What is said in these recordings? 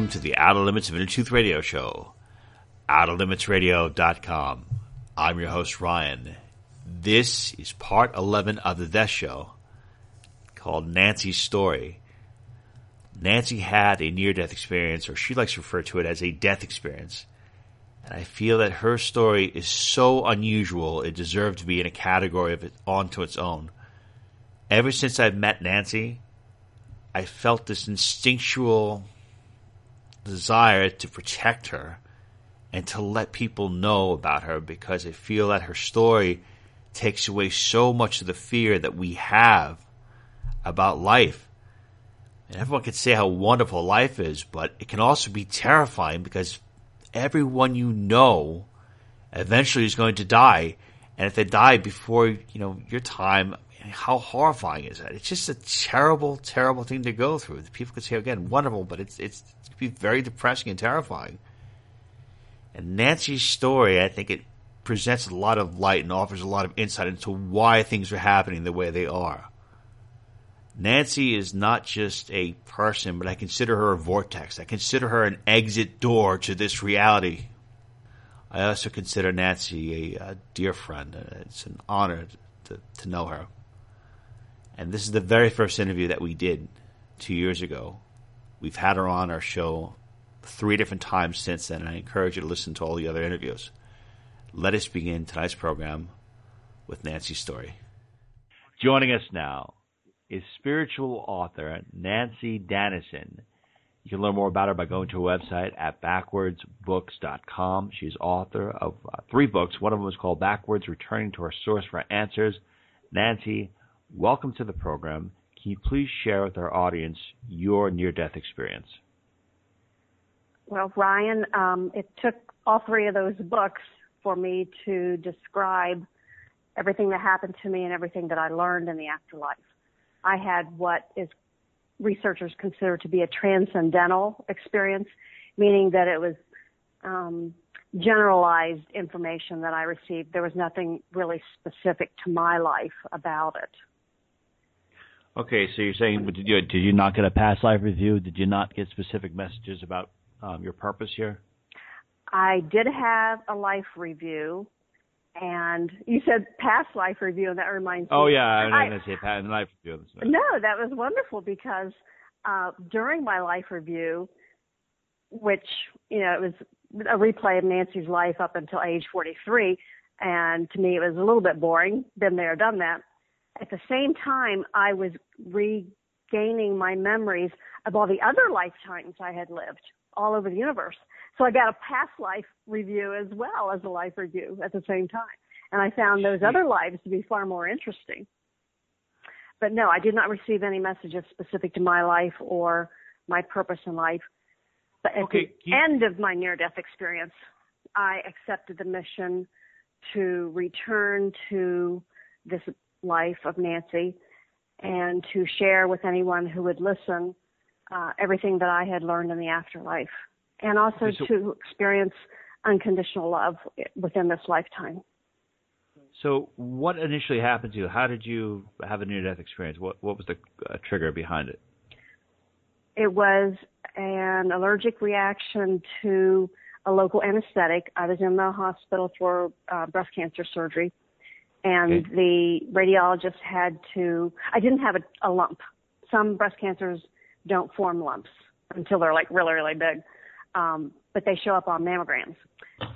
Welcome to the Outer Limits of Inner Truth Radio Show, OuterLimitsRadio.com. I'm your host, Ryan. This is part 11 of the Death Show called Nanci's Story. Nanci had a near death experience, or she likes to refer to it as a death experience. And I feel that her story is so unusual, it deserved to be in a category of it onto its own. Ever since I've met Nanci, I felt this instinctual desire to protect her and to let people know about her because I feel that her story takes away so much of the fear that we have about life. And everyone can say how wonderful life is, but it can also be terrifying because everyone you know eventually is going to die. And if they die before, you know, your time, how horrifying is that? It's just a terrible, terrible thing to go through. People could say again, wonderful, but it's it's it be very depressing and terrifying. And Nanci's story, I think it presents a lot of light and offers a lot of insight into why things are happening the way they are. Nanci is not just a person, but I consider her a vortex. I consider her an exit door to this reality. I also consider Nanci a, a dear friend. It's an honor to, to know her. And this is the very first interview that we did two years ago. We've had her on our show three different times since then, and I encourage you to listen to all the other interviews. Let us begin tonight's program with Nanci's story. Joining us now is spiritual author Nanci Danison. You can learn more about her by going to her website at backwardsbooks.com. She's author of uh, three books. One of them is called Backwards Returning to Our Source for Answers. Nanci, welcome to the program. Can you please share with our audience your near death experience? Well, Ryan, um, it took all three of those books for me to describe everything that happened to me and everything that I learned in the afterlife. I had what is researchers consider to be a transcendental experience, meaning that it was um, generalized information that I received. There was nothing really specific to my life about it. Okay, so you're saying, did you did you not get a past life review? Did you not get specific messages about um, your purpose here? I did have a life review, and you said past life review, and that reminds oh, me. Oh yeah, I didn't say past life review. No, that was wonderful because uh, during my life review, which you know it was a replay of Nanci's life up until age 43, and to me it was a little bit boring. Been there, done that at the same time, I was regaining my memories of all the other lifetimes I had lived all over the universe. So I got a past life review as well as a life review at the same time. And I found those other lives to be far more interesting. But no, I did not receive any messages specific to my life or my purpose in life. But at okay, the you... end of my near death experience, I accepted the mission to return to this life of Nanci and to share with anyone who would listen uh, everything that I had learned in the afterlife and also so, to experience unconditional love within this lifetime. So, what initially happened to you? How did you have a near death experience? What, what was the uh, trigger behind it? It was an allergic reaction to a local anesthetic. I was in the hospital for uh, breast cancer surgery and okay. the radiologist had to i didn't have a, a lump. Some breast cancers don't form lumps until they're like really really big um, but they show up on mammograms.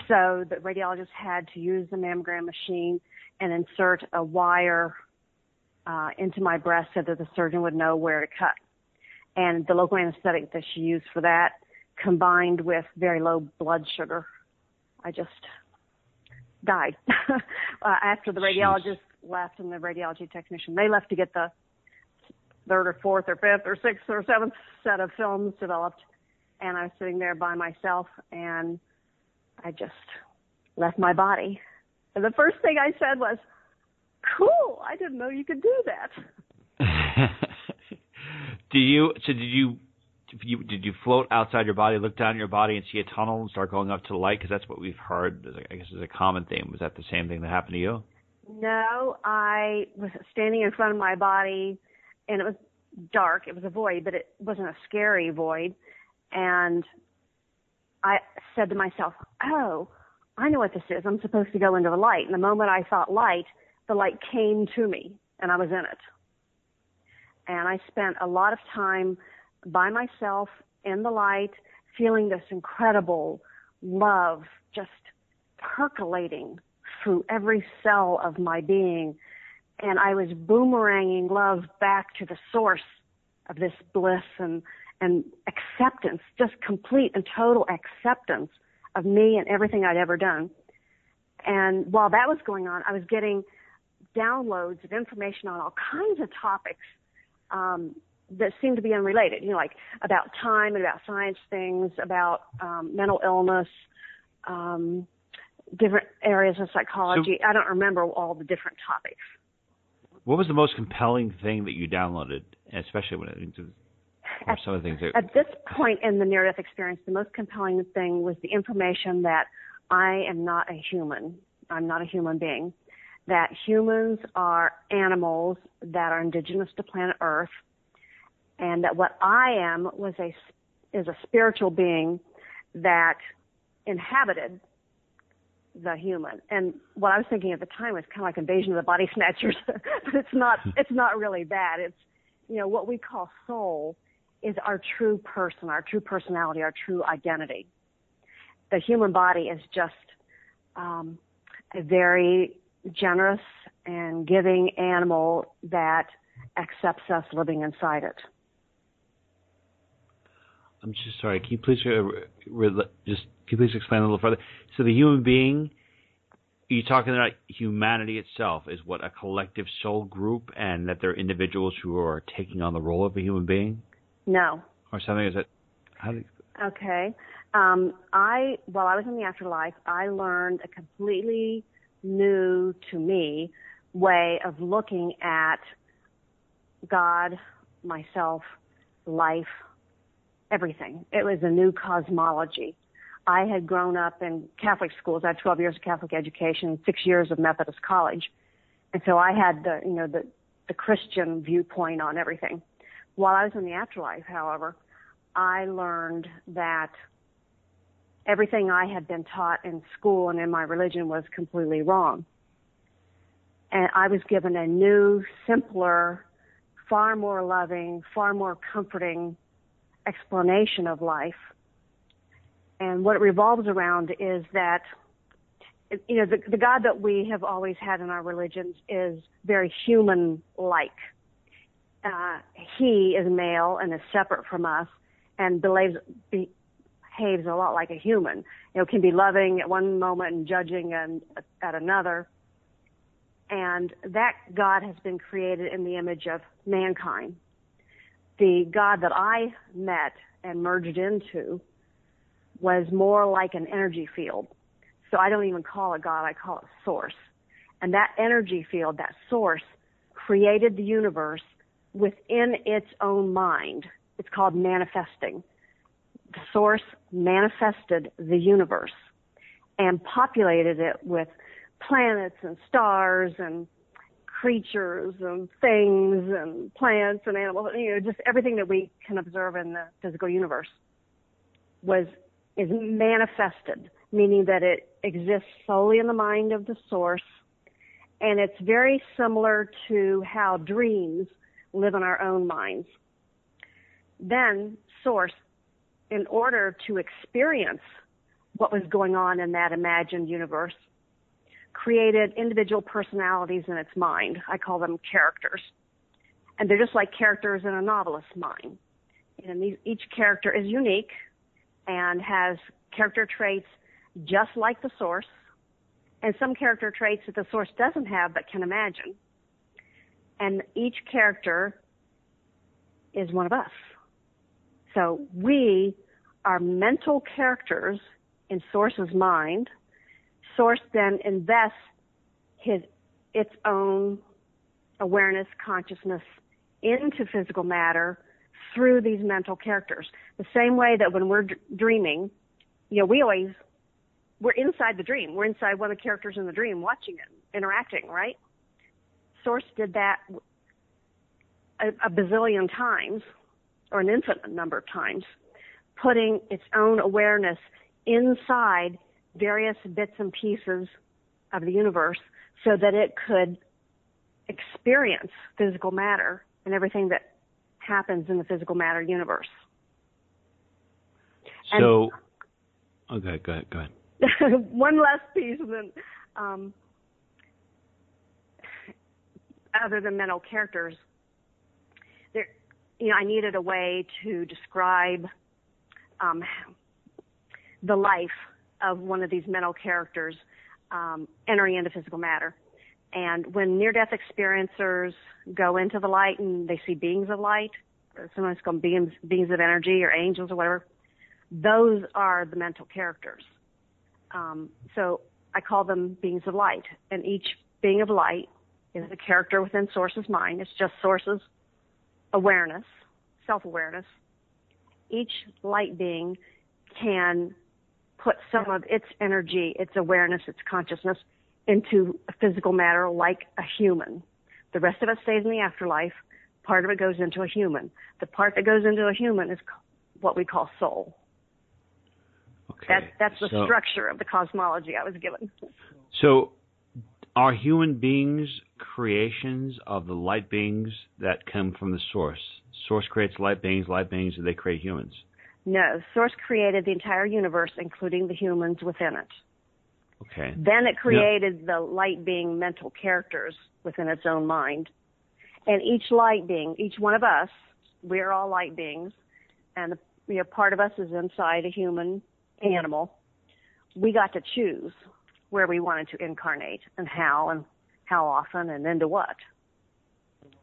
So the radiologist had to use the mammogram machine and insert a wire uh, into my breast so that the surgeon would know where to cut. And the local anesthetic that she used for that combined with very low blood sugar. I just died uh, after the radiologist Jeez. left and the radiology technician. They left to get the third or fourth or fifth or sixth or seventh set of films developed. And I was sitting there by myself and I just left my body. And the first thing I said was, cool, I didn't know you could do that. do you, so did you you, did you float outside your body, look down your body, and see a tunnel and start going up to the light? Because that's what we've heard. I guess is a common theme. Was that the same thing that happened to you? No, I was standing in front of my body, and it was dark. It was a void, but it wasn't a scary void. And I said to myself, oh, I know what this is. I'm supposed to go into the light. And the moment I thought light, the light came to me and I was in it. And I spent a lot of time by myself in the light, feeling this incredible love just percolating through every cell of my being. And I was boomeranging love back to the source of this bliss and, and acceptance, just complete and total acceptance of me and everything I'd ever done. And while that was going on, I was getting downloads of information on all kinds of topics um, that seemed to be unrelated. You know, like about time and about science things, about um, mental illness, um, different areas of psychology. So, I don't remember all the different topics. What was the most compelling thing that you downloaded, especially when it at, some of the things that, at this point in the near death experience, the most compelling thing was the information that I am not a human. I'm not a human being. That humans are animals that are indigenous to planet Earth, and that what I am was a is a spiritual being that inhabited the human. And what I was thinking at the time was kind of like Invasion of the Body Snatchers, but it's not. It's not really bad. It's you know what we call soul is our true person, our true personality, our true identity. The human body is just um, a very generous and giving animal that accepts us living inside it. I'm just sorry. Can you please uh, re- just can you please explain a little further? So the human being, are you talking about humanity itself is what a collective soul group, and that they're individuals who are taking on the role of a human being? No. Or something? Is it? How do you... Okay. Um, I while I was in the afterlife, I learned a completely new to me way of looking at God, myself, life, everything. It was a new cosmology. I had grown up in Catholic schools. I had 12 years of Catholic education, six years of Methodist college. And so I had the, you know, the, the Christian viewpoint on everything. While I was in the afterlife, however, I learned that everything I had been taught in school and in my religion was completely wrong. And I was given a new, simpler, far more loving, far more comforting explanation of life. And what it revolves around is that, you know, the, the God that we have always had in our religions is very human-like uh, he is male and is separate from us and believes, behaves a lot like a human. You know, can be loving at one moment and judging and at another. And that God has been created in the image of mankind. The God that I met and merged into was more like an energy field. So I don't even call it God, I call it source. And that energy field, that source, created the universe within its own mind. It's called manifesting. The source manifested the universe and populated it with planets and stars and creatures and things and plants and animals, you know, just everything that we can observe in the physical universe was, is manifested, meaning that it exists solely in the mind of the source. And it's very similar to how dreams live in our own minds. Then source, in order to experience what was going on in that imagined universe, created individual personalities in its mind. I call them characters. And they're just like characters in a novelist's mind. And each character is unique and has character traits just like the source, and some character traits that the source doesn't have but can imagine and each character is one of us. So we are mental characters in Source's mind. Source then invests his its own awareness, consciousness into physical matter through these mental characters. The same way that when we're d- dreaming, you know, we always we're inside the dream. We're inside one of the characters in the dream, watching it, interacting, right? Source did that a, a bazillion times, or an infinite number of times. putting its own awareness inside various bits and pieces of the universe so that it could experience physical matter and everything that happens in the physical matter universe. So, and okay, go ahead. Go ahead. one last piece, then, um, other than mental characters, there, you know, I needed a way to describe um, the life of one of these mental characters um, entering into physical matter. And when near-death experiencers go into the light and they see beings of light, sometimes called beings, beings of energy or angels or whatever, those are the mental characters. Um, so I call them beings of light, and each being of light is a character within Source's mind. It's just Source's awareness, self-awareness. Each light being can put some of its energy, its awareness, its consciousness into physical matter like a human. The rest of it stays in the afterlife. Part of it goes into a human. The part that goes into a human is what we call soul. Okay. That, that's the so, structure of the cosmology I was given. So, are human beings creations of the light beings that come from the source? Source creates light beings, light beings, and they create humans. No, Source created the entire universe, including the humans within it. Okay. Then it created the light being mental characters within its own mind. And each light being, each one of us, we're all light beings, and the, you know, part of us is inside a human animal. We got to choose where we wanted to incarnate and how and how often and into what.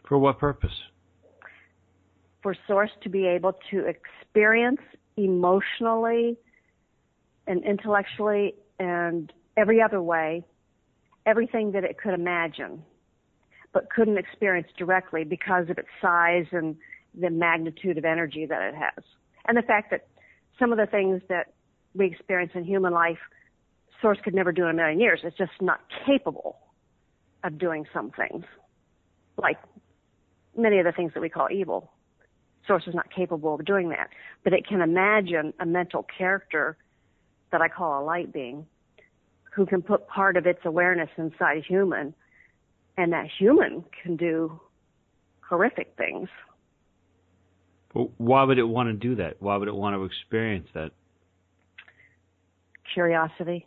For what purpose? For Source to be able to experience emotionally and intellectually and every other way everything that it could imagine, but couldn't experience directly because of its size and the magnitude of energy that it has. And the fact that some of the things that we experience in human life, Source could never do in a million years. It's just not capable of doing some things, like many of the things that we call evil. Source is not capable of doing that, but it can imagine a mental character that I call a light being who can put part of its awareness inside a human, and that human can do horrific things. Why would it want to do that? Why would it want to experience that? Curiosity,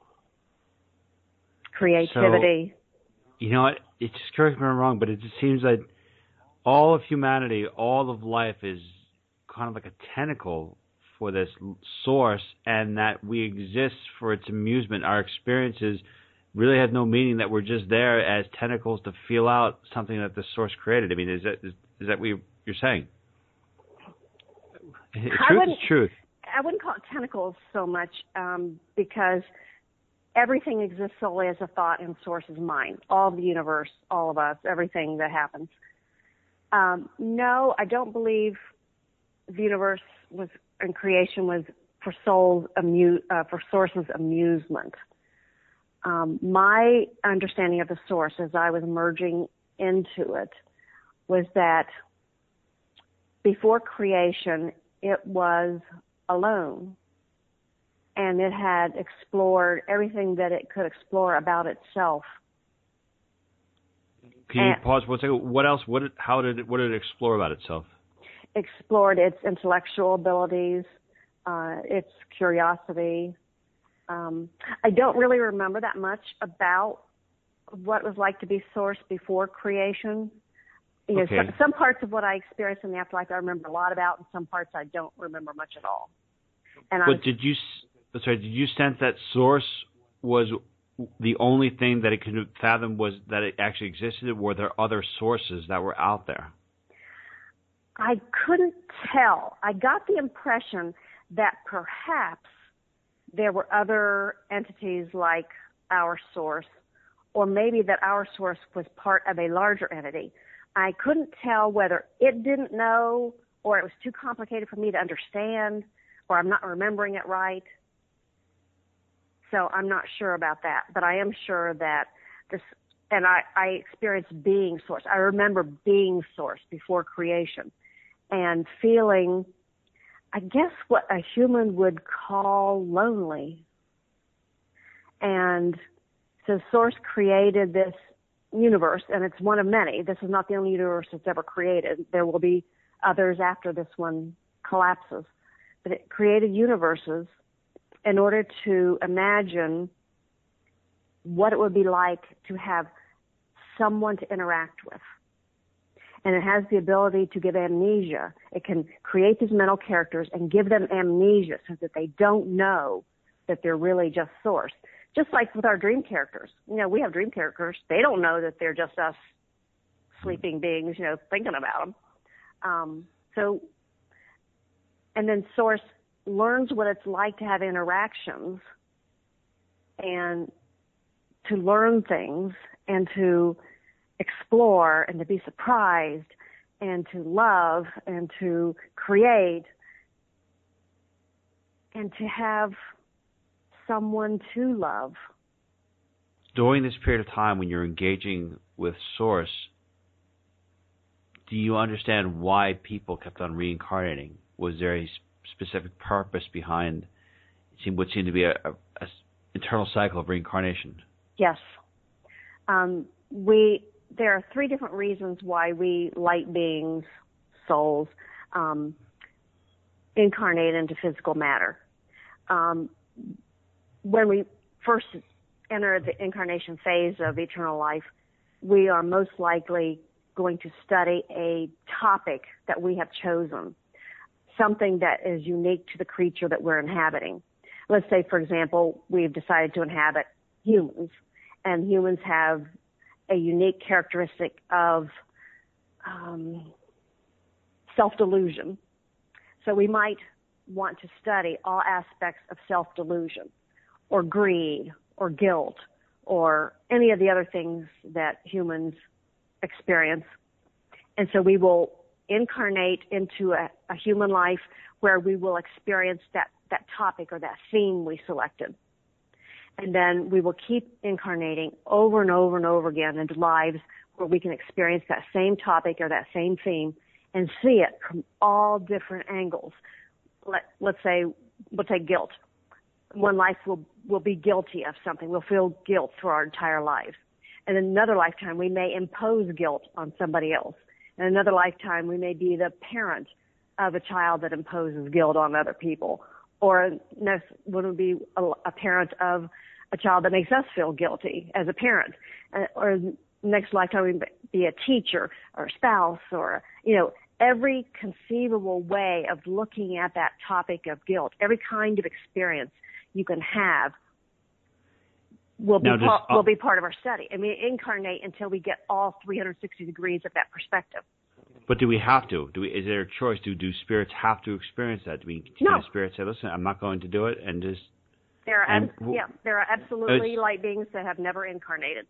creativity. So, you know what? It just correct me if I'm wrong, but it just seems like all of humanity, all of life is kind of like a tentacle for this source and that we exist for its amusement. Our experiences really have no meaning that we're just there as tentacles to feel out something that the source created. I mean, is that is, is that what you're saying? Truth is truth. I wouldn't call it tentacles so much um, because everything exists solely as a thought in source's mind. All of the universe, all of us, everything that happens. Um, no, I don't believe the universe was and creation was for souls amu- uh, for sources amusement. Um, my understanding of the source as I was merging into it was that before creation, it was alone and it had explored everything that it could explore about itself. Can you and pause for a second? What else? What? Did, how did it? What did it explore about itself? explored its intellectual abilities, uh, its curiosity. Um, I don't really remember that much about what it was like to be source before creation. You know, okay. some, some parts of what I experienced in the afterlife I remember a lot about, and some parts I don't remember much at all. And but was, did you, sorry, did you sense that source was the only thing that it could fathom was that it actually existed? Or were there other sources that were out there? I couldn't tell. I got the impression that perhaps there were other entities like our source, or maybe that our source was part of a larger entity. I couldn't tell whether it didn't know, or it was too complicated for me to understand, or I'm not remembering it right. So I'm not sure about that, but I am sure that this, and I, I experienced being source. I remember being source before creation and feeling I guess what a human would call lonely. And so Source created this universe, and it's one of many. This is not the only universe it's ever created. There will be others after this one collapses. But it created universes in order to imagine what it would be like to have someone to interact with. And it has the ability to give amnesia. It can create these mental characters and give them amnesia so that they don't know that they're really just source. Just like with our dream characters. You know, we have dream characters. They don't know that they're just us sleeping beings, you know, thinking about them. Um, so, and then source learns what it's like to have interactions and to learn things and to explore and to be surprised and to love and to create and to have someone to love. During this period of time when you're engaging with Source, do you understand why people kept on reincarnating? Was there a specific purpose behind what seemed to be a, a, a internal cycle of reincarnation? Yes. Um, we there are three different reasons why we light beings, souls, um, incarnate into physical matter. Um, when we first enter the incarnation phase of eternal life, we are most likely going to study a topic that we have chosen, something that is unique to the creature that we're inhabiting. Let's say, for example, we've decided to inhabit humans, and humans have a unique characteristic of um, self-delusion. So we might want to study all aspects of self-delusion or greed or guilt or any of the other things that humans experience. And so we will incarnate into a, a human life where we will experience that, that topic or that theme we selected. And then we will keep incarnating over and over and over again into lives where we can experience that same topic or that same theme and see it from all different angles. Let, let's say, we'll take guilt. One life will, will be guilty of something. We'll feel guilt through our entire lives. And in another lifetime, we may impose guilt on somebody else. In another lifetime, we may be the parent of a child that imposes guilt on other people. Or next one would be a, a parent of a child that makes us feel guilty as a parent. Uh, or next lifetime, we be a teacher or a spouse or, you know, every conceivable way of looking at that topic of guilt, every kind of experience you can have will be, just, will be part of our study. I mean, incarnate until we get all 360 degrees of that perspective. But do we have to? Do we, is there a choice? Do do spirits have to experience that? Do we can no. spirits say, "Listen, I'm not going to do it," and just there are and, ab- yeah, there are absolutely light beings that have never incarnated.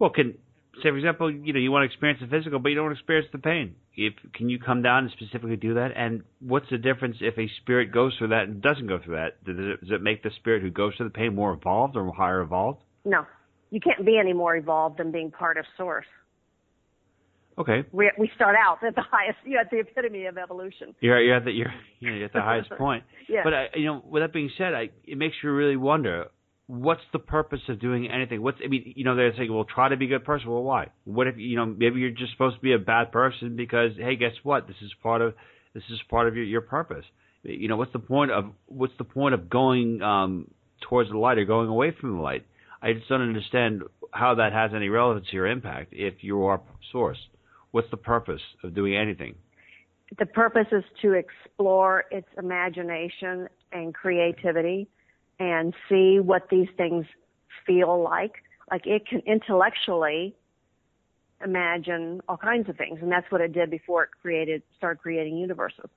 Well, can say for example, you know, you want to experience the physical, but you don't want to experience the pain. If can you come down and specifically do that? And what's the difference if a spirit goes through that and doesn't go through that? Does it, does it make the spirit who goes through the pain more evolved or higher evolved? No, you can't be any more evolved than being part of Source. Okay. We we start out at the highest, you know, at the epitome of evolution. You're you're at the you're, you're at the highest point. Yeah. But I, you know, with that being said, I it makes you really wonder what's the purpose of doing anything? What's I mean, you know, they're saying, well, try to be a good person. Well, why? What if you know maybe you're just supposed to be a bad person because hey, guess what? This is part of this is part of your your purpose. You know, what's the point of what's the point of going um, towards the light or going away from the light? I just don't understand how that has any relevancy or impact if you are source. What's the purpose of doing anything? The purpose is to explore its imagination and creativity and see what these things feel like. Like it can intellectually imagine all kinds of things, and that's what it did before it created started creating universes.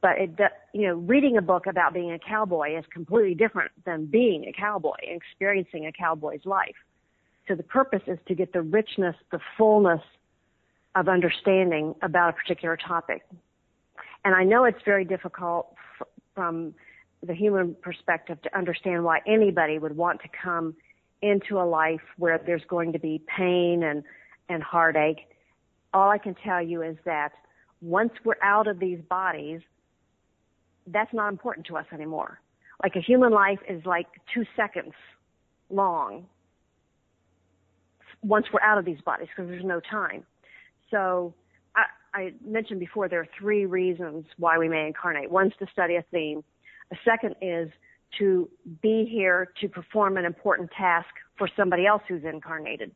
But it, you know, reading a book about being a cowboy is completely different than being a cowboy and experiencing a cowboy's life. So the purpose is to get the richness, the fullness of understanding about a particular topic. And I know it's very difficult f- from the human perspective to understand why anybody would want to come into a life where there's going to be pain and, and heartache. All I can tell you is that once we're out of these bodies, that's not important to us anymore. Like a human life is like two seconds long once we're out of these bodies because there's no time. So I, I mentioned before there are three reasons why we may incarnate. One's to study a theme. A second is to be here to perform an important task for somebody else who's incarnated.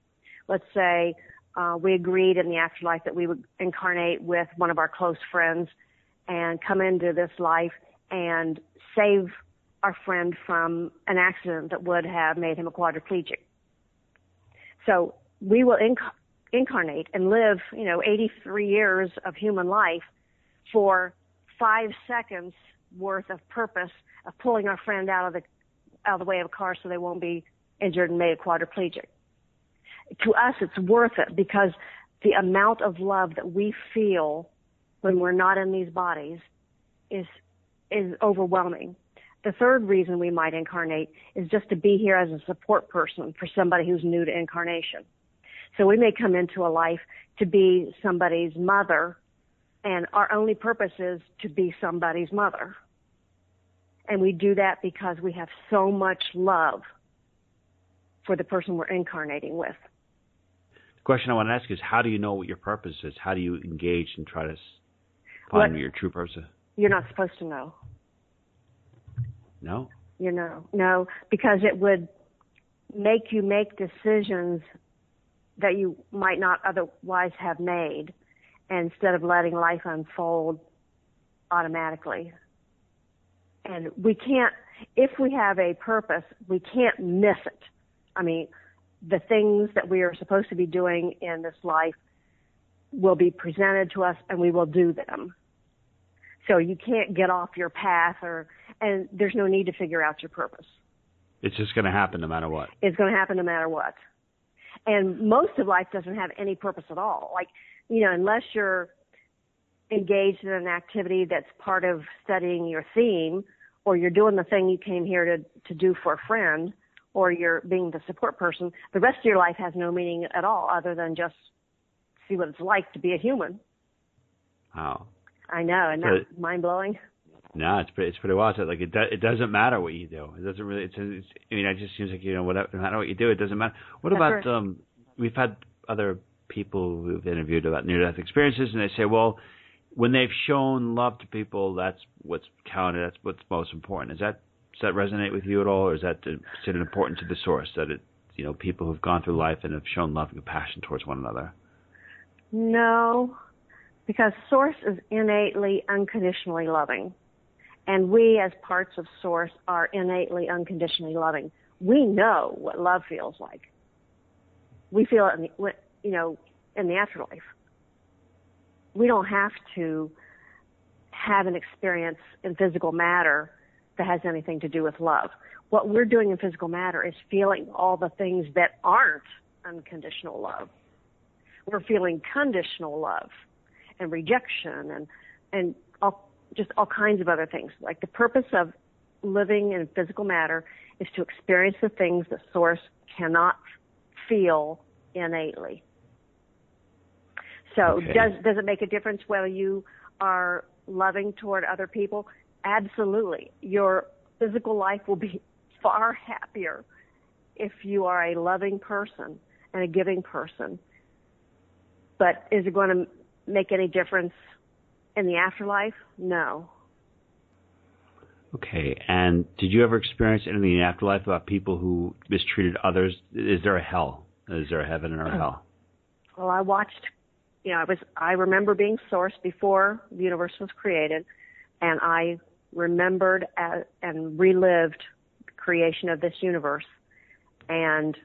Let's say uh, we agreed in the afterlife that we would incarnate with one of our close friends and come into this life and save our friend from an accident that would have made him a quadriplegic. So we will inc- incarnate and live, you know, 83 years of human life for five seconds worth of purpose of pulling our friend out of the out of the way of a car so they won't be injured and made quadriplegic. To us, it's worth it because the amount of love that we feel when we're not in these bodies is is overwhelming. The third reason we might incarnate is just to be here as a support person for somebody who's new to incarnation. So we may come into a life to be somebody's mother and our only purpose is to be somebody's mother. And we do that because we have so much love for the person we're incarnating with. The question I want to ask is how do you know what your purpose is? How do you engage and try to find what, your true purpose? You're not supposed to know. No? You know, no, because it would make you make decisions that you might not otherwise have made instead of letting life unfold automatically. And we can't, if we have a purpose, we can't miss it. I mean, the things that we are supposed to be doing in this life will be presented to us and we will do them. So you can't get off your path or, and there's no need to figure out your purpose. It's just going to happen no matter what. It's going to happen no matter what. And most of life doesn't have any purpose at all. Like, you know, unless you're engaged in an activity that's part of studying your theme, or you're doing the thing you came here to, to do for a friend, or you're being the support person, the rest of your life has no meaning at all other than just see what it's like to be a human. Wow. I know, and that's so, mind blowing. No, it's pretty, it's pretty wild. Like it, do, it doesn't matter what you do. It doesn't really. It's, it's I mean, it just seems like you know, whatever, no matter what you do, it doesn't matter. What That's about right. um? We've had other people who've interviewed about near-death experiences, and they say, well, when they've shown love to people, that's what's counted. That's what's most important. Is that does that resonate with you at all, or is that it important to the source that it, you know, people who've gone through life and have shown love and compassion towards one another? No, because source is innately unconditionally loving. And we as parts of source are innately unconditionally loving. We know what love feels like. We feel it in the, you know, in the afterlife. We don't have to have an experience in physical matter that has anything to do with love. What we're doing in physical matter is feeling all the things that aren't unconditional love. We're feeling conditional love and rejection and, and all just all kinds of other things. Like the purpose of living in physical matter is to experience the things that source cannot feel innately. So okay. does does it make a difference whether you are loving toward other people? Absolutely. Your physical life will be far happier if you are a loving person and a giving person. But is it going to make any difference in the afterlife? No. Okay. And did you ever experience anything in the afterlife about people who mistreated others? Is there a hell? Is there a heaven or a oh. hell? Well, I watched. You know, I was. I remember being sourced before the universe was created, and I remembered and relived the creation of this universe. And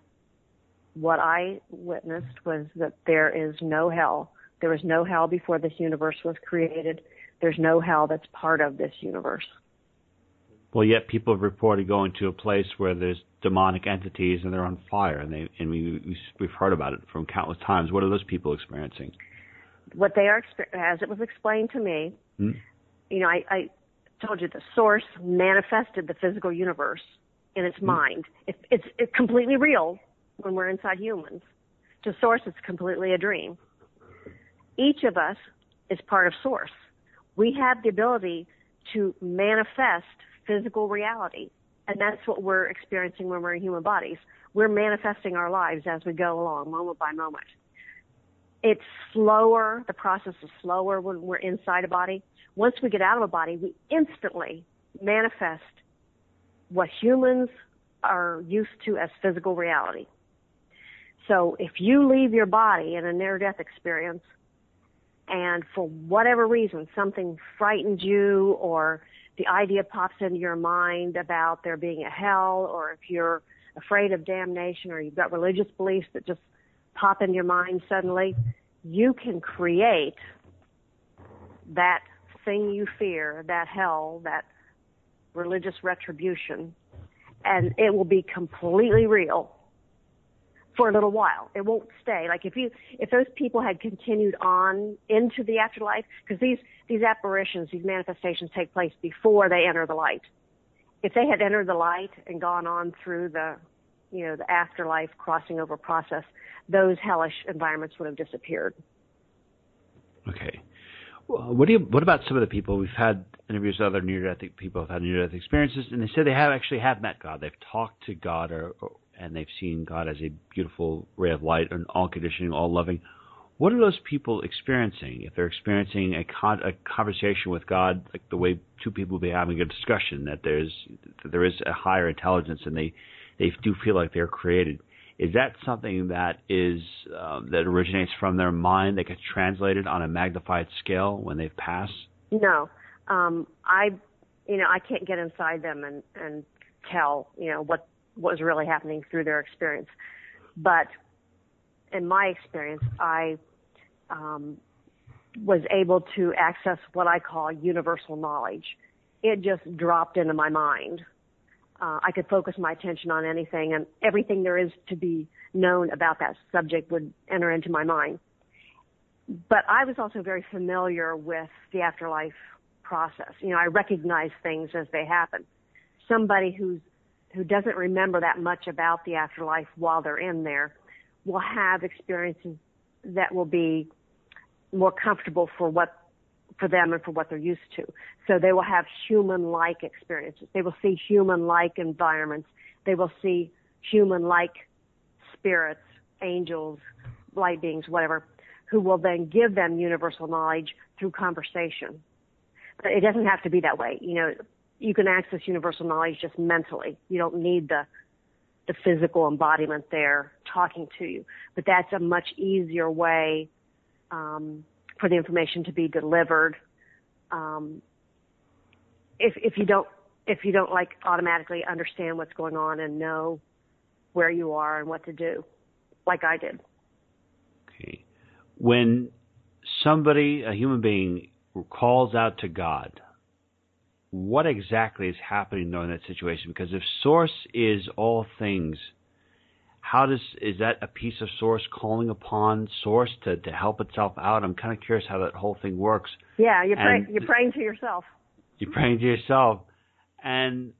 what I witnessed was that there is no hell there was no hell before this universe was created. There's no hell that's part of this universe. Well, yet people have reported going to a place where there's demonic entities and they're on fire, and they and we we've heard about it from countless times. What are those people experiencing? What they are, as it was explained to me, hmm? you know, I, I told you the source manifested the physical universe in its hmm? mind. It, it's it's completely real when we're inside humans. To source, it's completely a dream each of us is part of source. We have the ability to manifest physical reality. And that's what we're experiencing when we're in human bodies. We're manifesting our lives as we go along, moment by moment. It's slower, the process is slower when we're inside a body. Once we get out of a body, we instantly manifest what humans are used to as physical reality. So if you leave your body in a near death experience and for whatever reason something frightened you or the idea pops into your mind about there being a hell or if you're afraid of damnation or you've got religious beliefs that just pop in your mind suddenly, you can create that thing you fear, that hell, that religious retribution, and it will be completely real for a little while. It won't stay. Like if you, if those people had continued on into the afterlife, because these, these apparitions, these manifestations take place before they enter the light. If they had entered the light and gone on through the, you know, the afterlife crossing over process, those hellish environments would have disappeared. Okay. Well, what do you? What about some of the people we've had interviews with other near-death people who have had near-death experiences, and they say they have actually have met God. They've talked to God, or, or and they've seen God as a beautiful ray of light and all conditioning, all loving. What are those people experiencing? If they're experiencing a, con- a conversation with God, like the way two people be having a discussion, that there's that there is a higher intelligence, and they they do feel like they're created. Is that something that is um, that originates from their mind that gets translated on a magnified scale when they've passed? No, um, I, you know, I can't get inside them and and tell you know what what was really happening through their experience. But in my experience, I um, was able to access what I call universal knowledge. It just dropped into my mind. Uh, I could focus my attention on anything, and everything there is to be known about that subject would enter into my mind. But I was also very familiar with the afterlife process. You know, I recognize things as they happen. Somebody who's who doesn't remember that much about the afterlife while they're in there will have experiences that will be more comfortable for what for them and for what they're used to. So they will have human-like experiences. They will see human-like environments. They will see human-like spirits, angels, light beings, whatever, who will then give them universal knowledge through conversation. But it doesn't have to be that way. You know, you can access universal knowledge just mentally. You don't need the the physical embodiment there talking to you. But that's a much easier way um, for the information to be delivered. Um, if if you don't if you don't like automatically understand what's going on and know where you are and what to do, like I did. Okay, when somebody, a human being, calls out to God what exactly is happening in that situation? Because if source is all things, how does is that a piece of source calling upon source to, to help itself out? I'm kind of curious how that whole thing works. Yeah, you're praying, you're praying to yourself. You're praying to yourself, and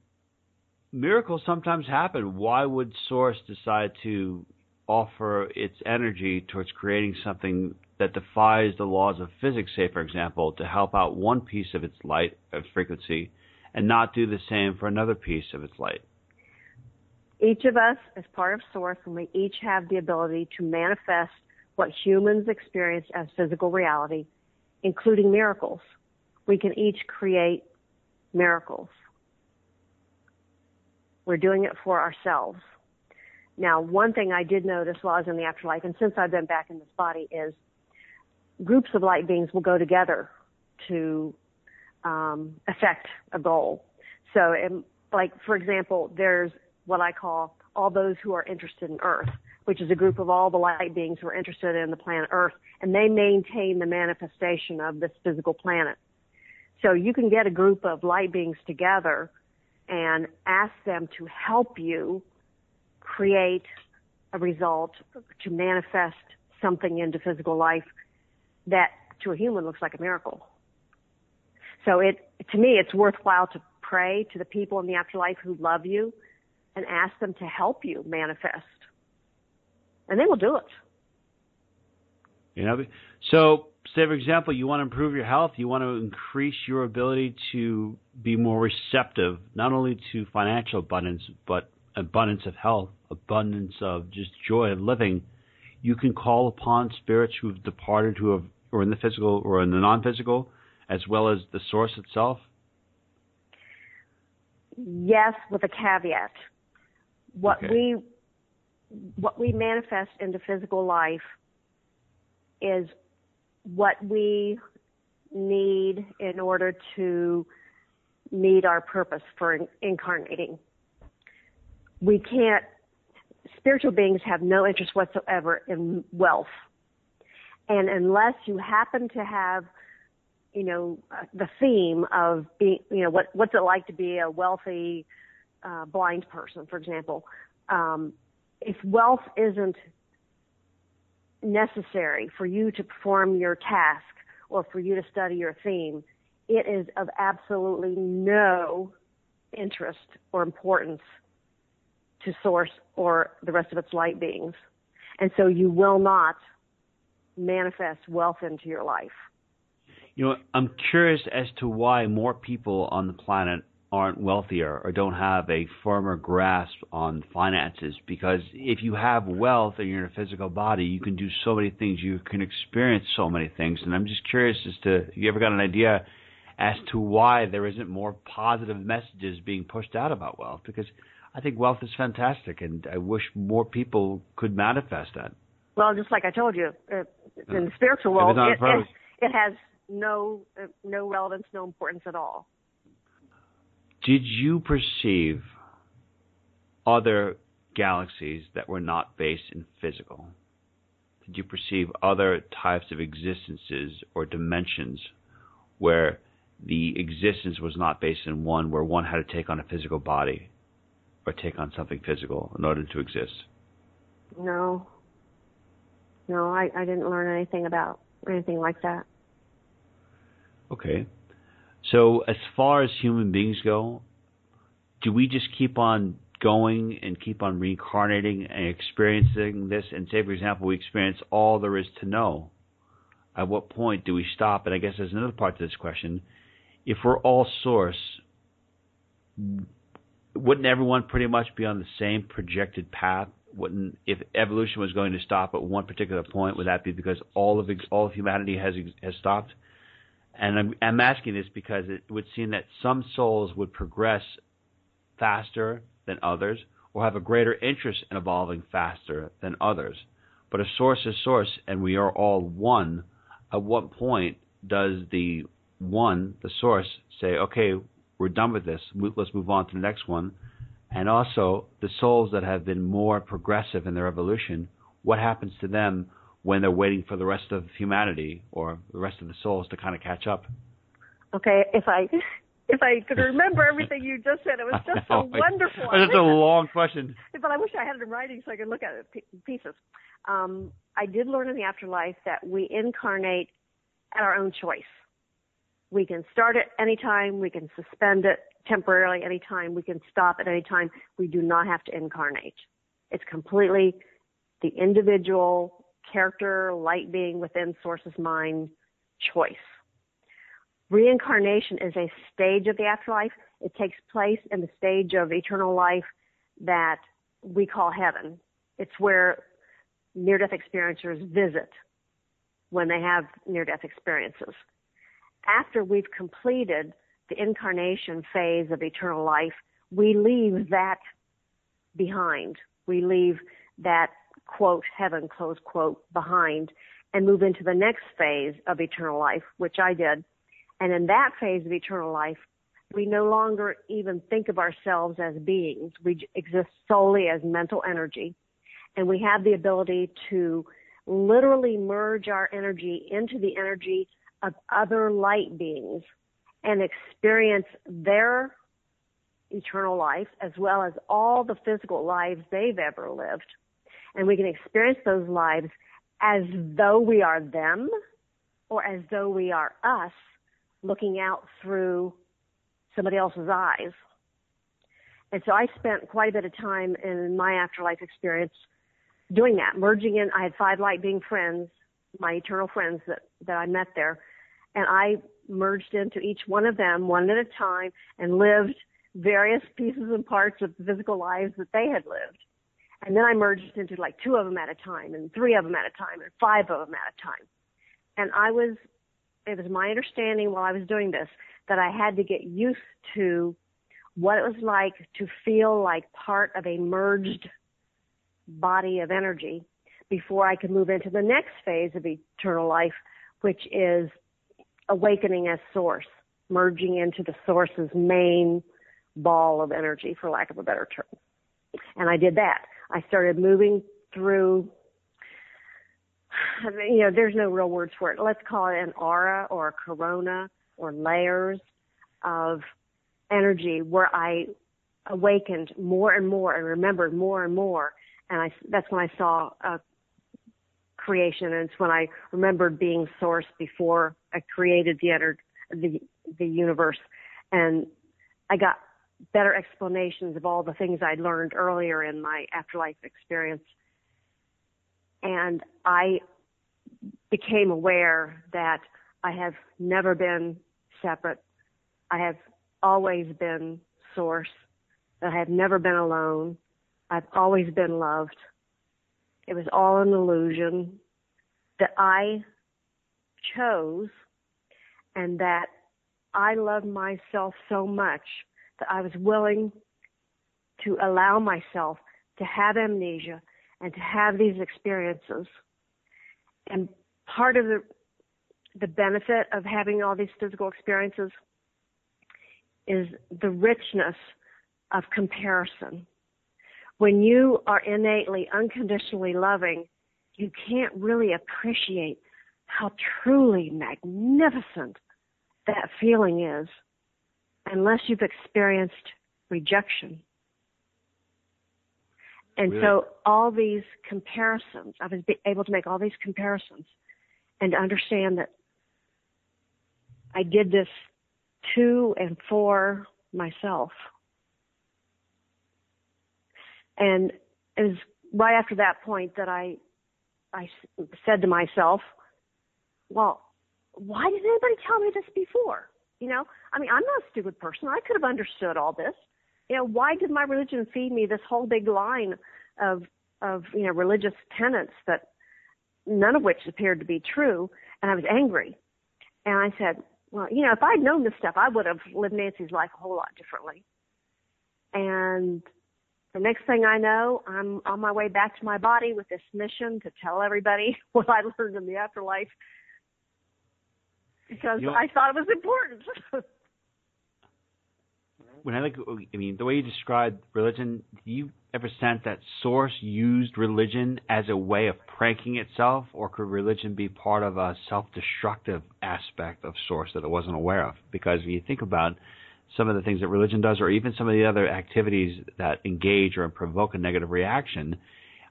miracles sometimes happen. Why would source decide to offer its energy towards creating something that defies the laws of physics, say, for example, to help out one piece of its light of frequency and not do the same for another piece of its light? Each of us is part of Source, and we each have the ability to manifest what humans experience as physical reality, including miracles. We can each create miracles. We're doing it for ourselves. Now, one thing I did notice while I was in the afterlife, and since I've been back in this body, is groups of light beings will go together to um, affect a goal. So, like for example, there's what I call all those who are interested in Earth, which is a group of all the light beings who are interested in the planet Earth, and they maintain the manifestation of this physical planet. So you can get a group of light beings together and ask them to help you create a result to manifest something into physical life that to a human looks like a miracle. So it, to me, it's worthwhile to pray to the people in the afterlife who love you and ask them to help you manifest. And they will do it. You know, So, say for example, you want to improve your health, you want to increase your ability to be more receptive, not only to financial abundance, but abundance of health, abundance of just joy of living. You can call upon spirits who have departed, who have, or in the physical or in the non-physical, as well as the source itself. Yes, with a caveat. What Okay. we what we manifest into physical life is what we need in order to meet our purpose for in- incarnating. We can't spiritual beings have no interest whatsoever in wealth. And unless you happen to have you know, uh, the theme of being, you know, what what's it like to be a wealthy uh, blind person, for example. Um, if wealth isn't necessary for you to perform your task or for you to study your theme, it is of absolutely no interest or importance to source or the rest of its light beings. And so you will not manifest wealth into your life. You know, I'm curious as to why more people on the planet aren't wealthier or don't have a firmer grasp on finances. Because if you have wealth and you're in a physical body, you can do so many things. You can experience so many things. And I'm just curious as to you ever got an idea as to why there isn't more positive messages being pushed out about wealth? Because I think wealth is fantastic, and I wish more people could manifest that. Well, just like I told you, uh, in the spiritual world, it, it, it has no uh, no relevance, no importance at all. Did you perceive other galaxies that were not based in physical? Did you perceive other types of existences or dimensions where the existence was not based in one, where one had to take on a physical body or take on something physical in order to exist? No, no, I, I didn't learn anything about anything like that. Okay. So, as far as human beings go, do we just keep on going and keep on reincarnating and experiencing this? And say, for example, we experience all there is to know. At what point do we stop? And I guess there's another part to this question. If we're all source, wouldn't everyone pretty much be on the same projected path? Wouldn't if evolution was going to stop at one particular point, would that be because all of all of humanity has has stopped? And I'm, I'm asking this because it would seem that some souls would progress faster than others, or have a greater interest in evolving faster than others. But if source is source, and we are all one, at what point does the one, the source, say, "Okay, we're done with this. Let's move on to the next one"? And also, the souls that have been more progressive in their evolution, what happens to them when they're waiting for the rest of humanity or the rest of the souls to kind of catch up? Okay, if I if I could remember everything you just said, it was just so wonderful. That's a long question. but I wish I had it in writing so I could look at it in pieces. Um, I did learn in the afterlife that we incarnate at our own choice. We can start it anytime. We can suspend it temporarily anytime. We can stop at any time. We do not have to incarnate. It's completely the individual character, light being within Source's mind choice. Reincarnation is a stage of the afterlife. It takes place in the stage of eternal life that we call heaven. It's where near death experiencers visit when they have near death experiences. After we've completed the incarnation phase of eternal life, we leave that behind. We leave that quote heaven close quote behind and move into the next phase of eternal life, which I did. And in that phase of eternal life, we no longer even think of ourselves as beings. We exist solely as mental energy. And we have the ability to literally merge our energy into the energy of other light beings and experience their eternal life as well as all the physical lives they've ever lived. And we can experience those lives as though we are them or as though we are us looking out through somebody else's eyes. And so I spent quite a bit of time in my afterlife experience doing that, merging in. I had five light being friends my eternal friends that, that I met there. And I merged into each one of them one at a time and lived various pieces and parts of the physical lives that they had lived. And then I merged into like two of them at a time and three of them at a time and five of them at a time. And I was, it was my understanding while I was doing this that I had to get used to what it was like to feel like part of a merged body of energy before I could move into the next phase of eternal life, which is awakening as source, merging into the source's main ball of energy, for lack of a better term. And I did that. I started moving through, you know, there's no real words for it. Let's call it an aura or a corona or layers of energy where I awakened more and more and remembered more and more. And I, that's when I saw creation. And it's when I remembered being source before I created the, the, the universe. And I got better explanations of all the things I'd learned earlier in my afterlife experience. And I became aware that I have never been separate. I have always been source, I have never been alone. I've always been loved. It was all an illusion that I chose and that I love myself so much that I was willing to allow myself to have amnesia and to have these experiences. And part of the the benefit of having all these physical experiences is the richness of comparison. When you are innately, unconditionally loving, you can't really appreciate how truly magnificent that feeling is unless you've experienced rejection. And really? so all these comparisons, I was able to make all these comparisons and understand that I did this to and for myself. And it was right after that point that I, I said to myself, well, why didn't anybody tell me this before? You know, I mean, I'm not a stupid person. I could have understood all this. You know, why did my religion feed me this whole big line of, of, you know, religious tenets that none of which appeared to be true? And I was angry. And I said, well, you know, if I'd known this stuff, I would have lived Nanci's life a whole lot differently. And the next thing I know, I'm on my way back to my body with this mission to tell everybody what I learned in the afterlife because you know, I thought it was important. when I like, I mean, the way you described religion, do you ever sense that Source used religion as a way of pranking itself, or could religion be part of a self-destructive aspect of Source that it wasn't aware of? Because if you think about some of the things that religion does, or even some of the other activities that engage or provoke a negative reaction,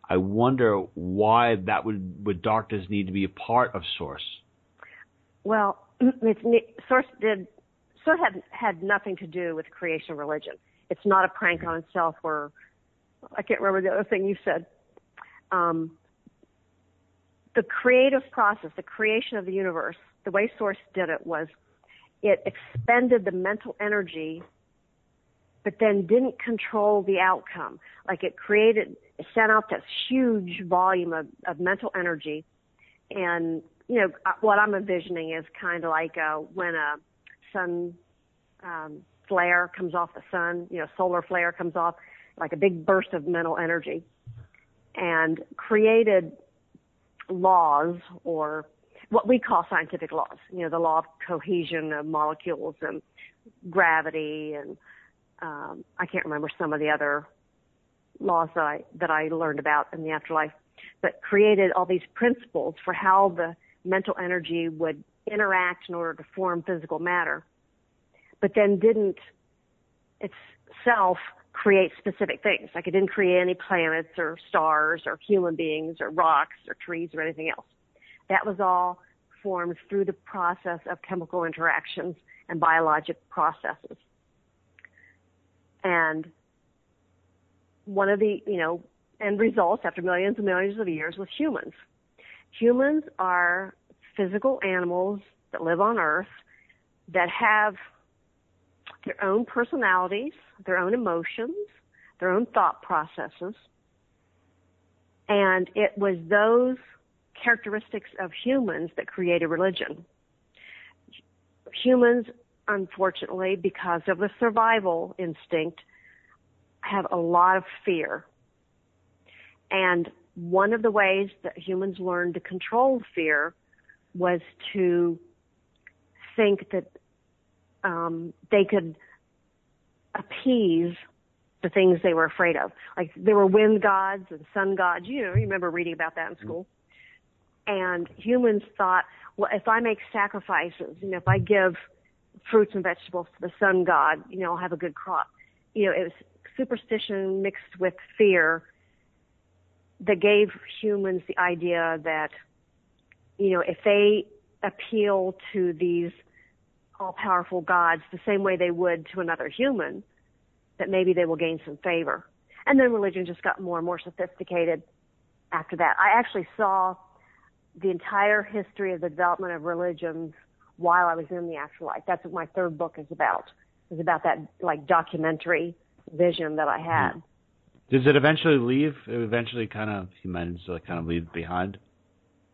I wonder why that would would darkness need to be a part of Source. Well, it's source did source had had nothing to do with creation religion. It's not a prank on itself or I can't remember the other thing you said. Um, the creative process, the creation of the universe, the way Source did it was it expended the mental energy, but then didn't control the outcome. Like it created, it sent out this huge volume of, of mental energy and you know, uh, what I'm envisioning is kind of like uh, when a sun um, flare comes off the sun, you know, solar flare comes off, like a big burst of mental energy, and created laws or what we call scientific laws. You know, the law of cohesion of molecules and gravity, and um, I can't remember some of the other laws that I that I learned about in the afterlife, but created all these principles for how the mental energy would interact in order to form physical matter, but then didn't itself create specific things. Like it didn't create any planets or stars or human beings or rocks or trees or anything else. That was all formed through the process of chemical interactions and biologic processes. And one of the, you know, end results after millions and millions of years was humans. Humans are physical animals that live on Earth that have their own personalities, their own emotions, their own thought processes. And it was those characteristics of humans that created religion. Humans, unfortunately, because of the survival instinct, have a lot of fear. And one of the ways that humans learned to control fear was to think that um, they could appease the things they were afraid of. Like there were wind gods and sun gods. You know, you remember reading about that in mm-hmm. school. And humans thought, well, if I make sacrifices, you know, if I give fruits and vegetables to the sun god, you know, I'll have a good crop. You know, it was superstition mixed with fear that gave humans the idea that, you know, if they appeal to these all powerful gods the same way they would to another human, that maybe they will gain some favor. And then religion just got more and more sophisticated after that. I actually saw the entire history of the development of religions while I was in the afterlife. That's what my third book is about. Is about that like documentary vision that I had. Does it eventually leave? It eventually kind of humanity kind of leave behind.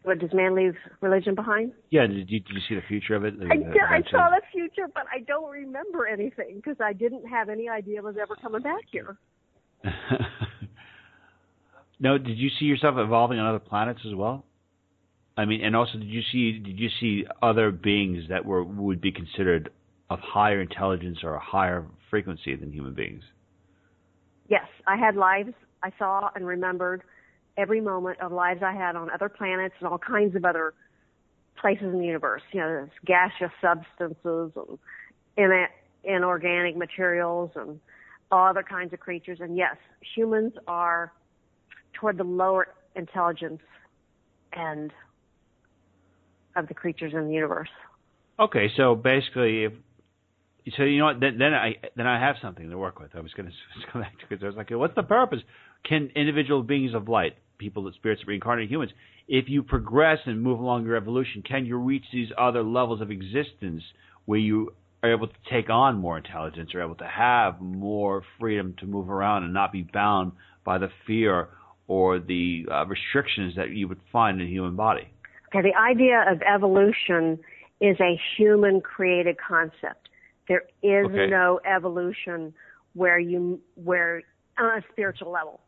What does man leave religion behind? Yeah. Did you, did you see the future of it? I, did, I saw the future, but I don't remember anything because I didn't have any idea it was ever coming back here. no. Did you see yourself evolving on other planets as well? I mean, and also, did you see did you see other beings that were would be considered of higher intelligence or a higher frequency than human beings? Yes, I had lives I saw and remembered every moment of lives I had on other planets and all kinds of other places in the universe. You know, gaseous substances and inorganic materials and all other kinds of creatures. And yes, humans are toward the lower intelligence end of the creatures in the universe. Okay, so basically, so, you know what? Then, I then I have something to work with. I was going to come back to because I was like, what's the purpose? Can individual beings of light people that spirits reincarnated humans. If you progress and move along your evolution, can you reach these other levels of existence where you are able to take on more intelligence, or able to have more freedom to move around and not be bound by the fear or the uh, restrictions that you would find in a human body? Okay, the idea of evolution is a human created concept. There is okay. no evolution where you where on a spiritual level.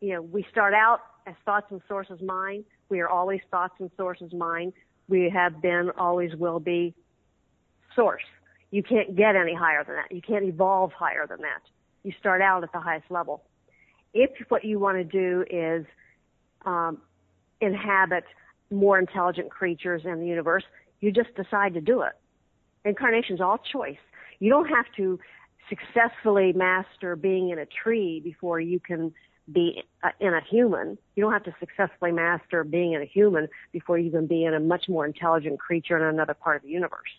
You know, we start out as thoughts and sources mind. We are always thoughts and sources mind. We have been, always will be source. You can't get any higher than that. You can't evolve higher than that. You start out at the highest level. If what you want to do is um, inhabit more intelligent creatures in the universe, you just decide to do it. Incarnation is all choice. You don't have to successfully master being in a tree before you can be uh, in a human. You don't have to successfully master being in a human before you can be in a much more intelligent creature in another part of the universe.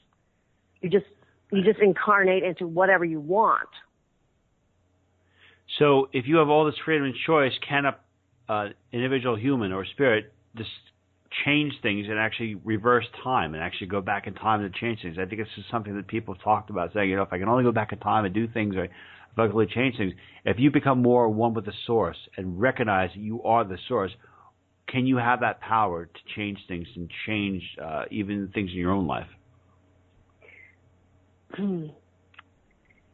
You just you just incarnate into whatever you want. So, if you have all this freedom and choice, can a uh, individual human or spirit change things and actually reverse time and actually go back in time to change things? I think this is something that people have talked about, saying, you know, if I can only go back in time and do things, or luckily change things. If you become more one with the source and recognize that you are the source, can you have that power to change things and change uh, even things in your own life?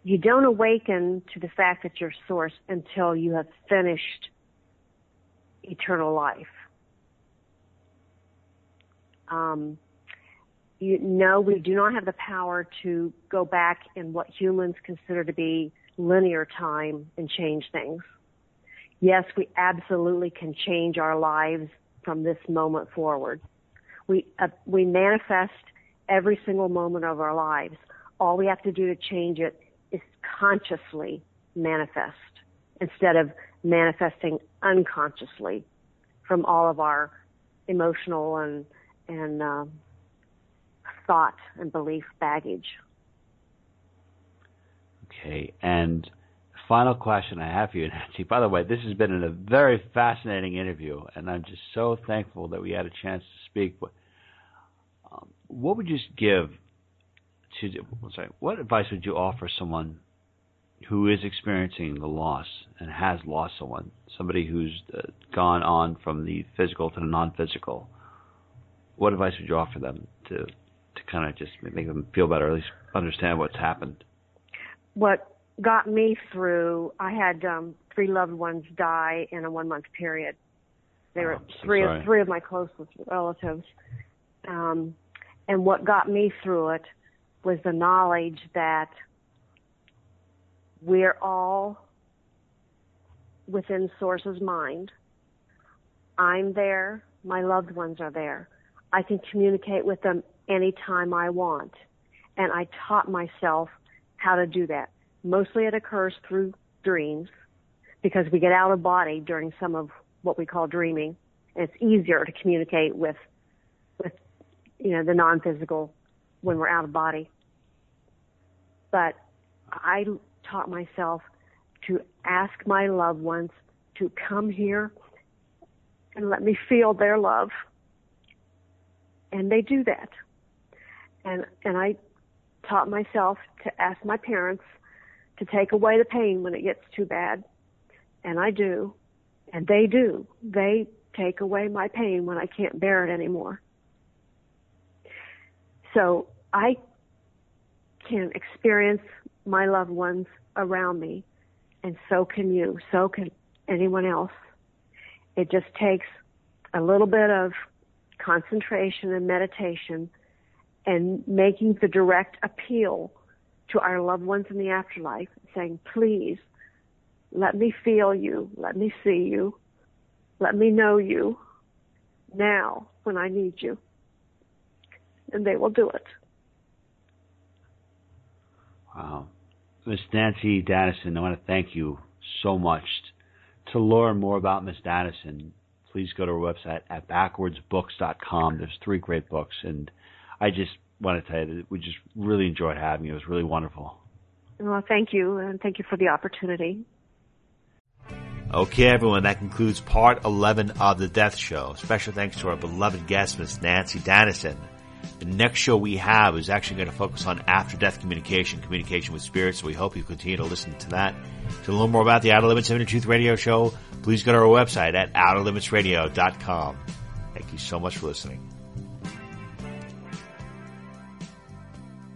You don't awaken to the fact that you're source until you have finished eternal life. Um, you know, we do not have the power to go back in what humans consider to be linear time and change things. Yes, we absolutely can change our lives from this moment forward. We, uh, we manifest every single moment of our lives. All we have to do to change it is consciously manifest instead of manifesting unconsciously from all of our emotional and, and, um, thought and belief baggage. Okay, and final question I have for you, Nanci. By the way, this has been a very fascinating interview, and I'm just so thankful that we had a chance to speak. But um, what would you give to? Sorry, what advice would you offer someone who is experiencing the loss and has lost someone, somebody who's gone on from the physical to the non-physical? What advice would you offer them to to kind of just make them feel better, at least understand what's happened? What got me through. I had um, three loved ones die in a one month period. They were oh, so three sorry. of three of my closest relatives. Um, and what got me through it was the knowledge that we're all within Source's mind. I'm there. My loved ones are there. I can communicate with them anytime I want. And I taught myself how to do that. Mostly it occurs through dreams because we get out of body during some of what we call dreaming. And it's easier to communicate with, with, you know, the non-physical when we're out of body. But I taught myself to ask my loved ones to come here and let me feel their love. And they do that. And, and I taught myself to ask my parents to take away the pain when it gets too bad. And I do. And they do. They take away my pain when I can't bear it anymore. So I can experience my loved ones around me and so can you. So can anyone else. It just takes a little bit of concentration and meditation and making the direct appeal to our loved ones in the afterlife, saying, please, let me feel you, let me see you, let me know you now when I need you. And they will do it. Wow. Miss Nanci Danison, I want to thank you so much. To learn more about Miss Danison, please go to our website at backwardsbooks.com. There's three great books, and I just want to tell you that we just really enjoyed having you. It was really wonderful. Well, thank you, and thank you for the opportunity. Okay, everyone, that concludes part 11 of The Death Show. Special thanks to our beloved guest, Miss Nanci Danison. The next show we have is actually going to focus on after death communication, communication with spirits. So we hope you continue to listen to that. To learn more about the Outer Limits of Inner Truth Radio Show, please go to our website at outerlimitsradio.com. Thank you so much for listening.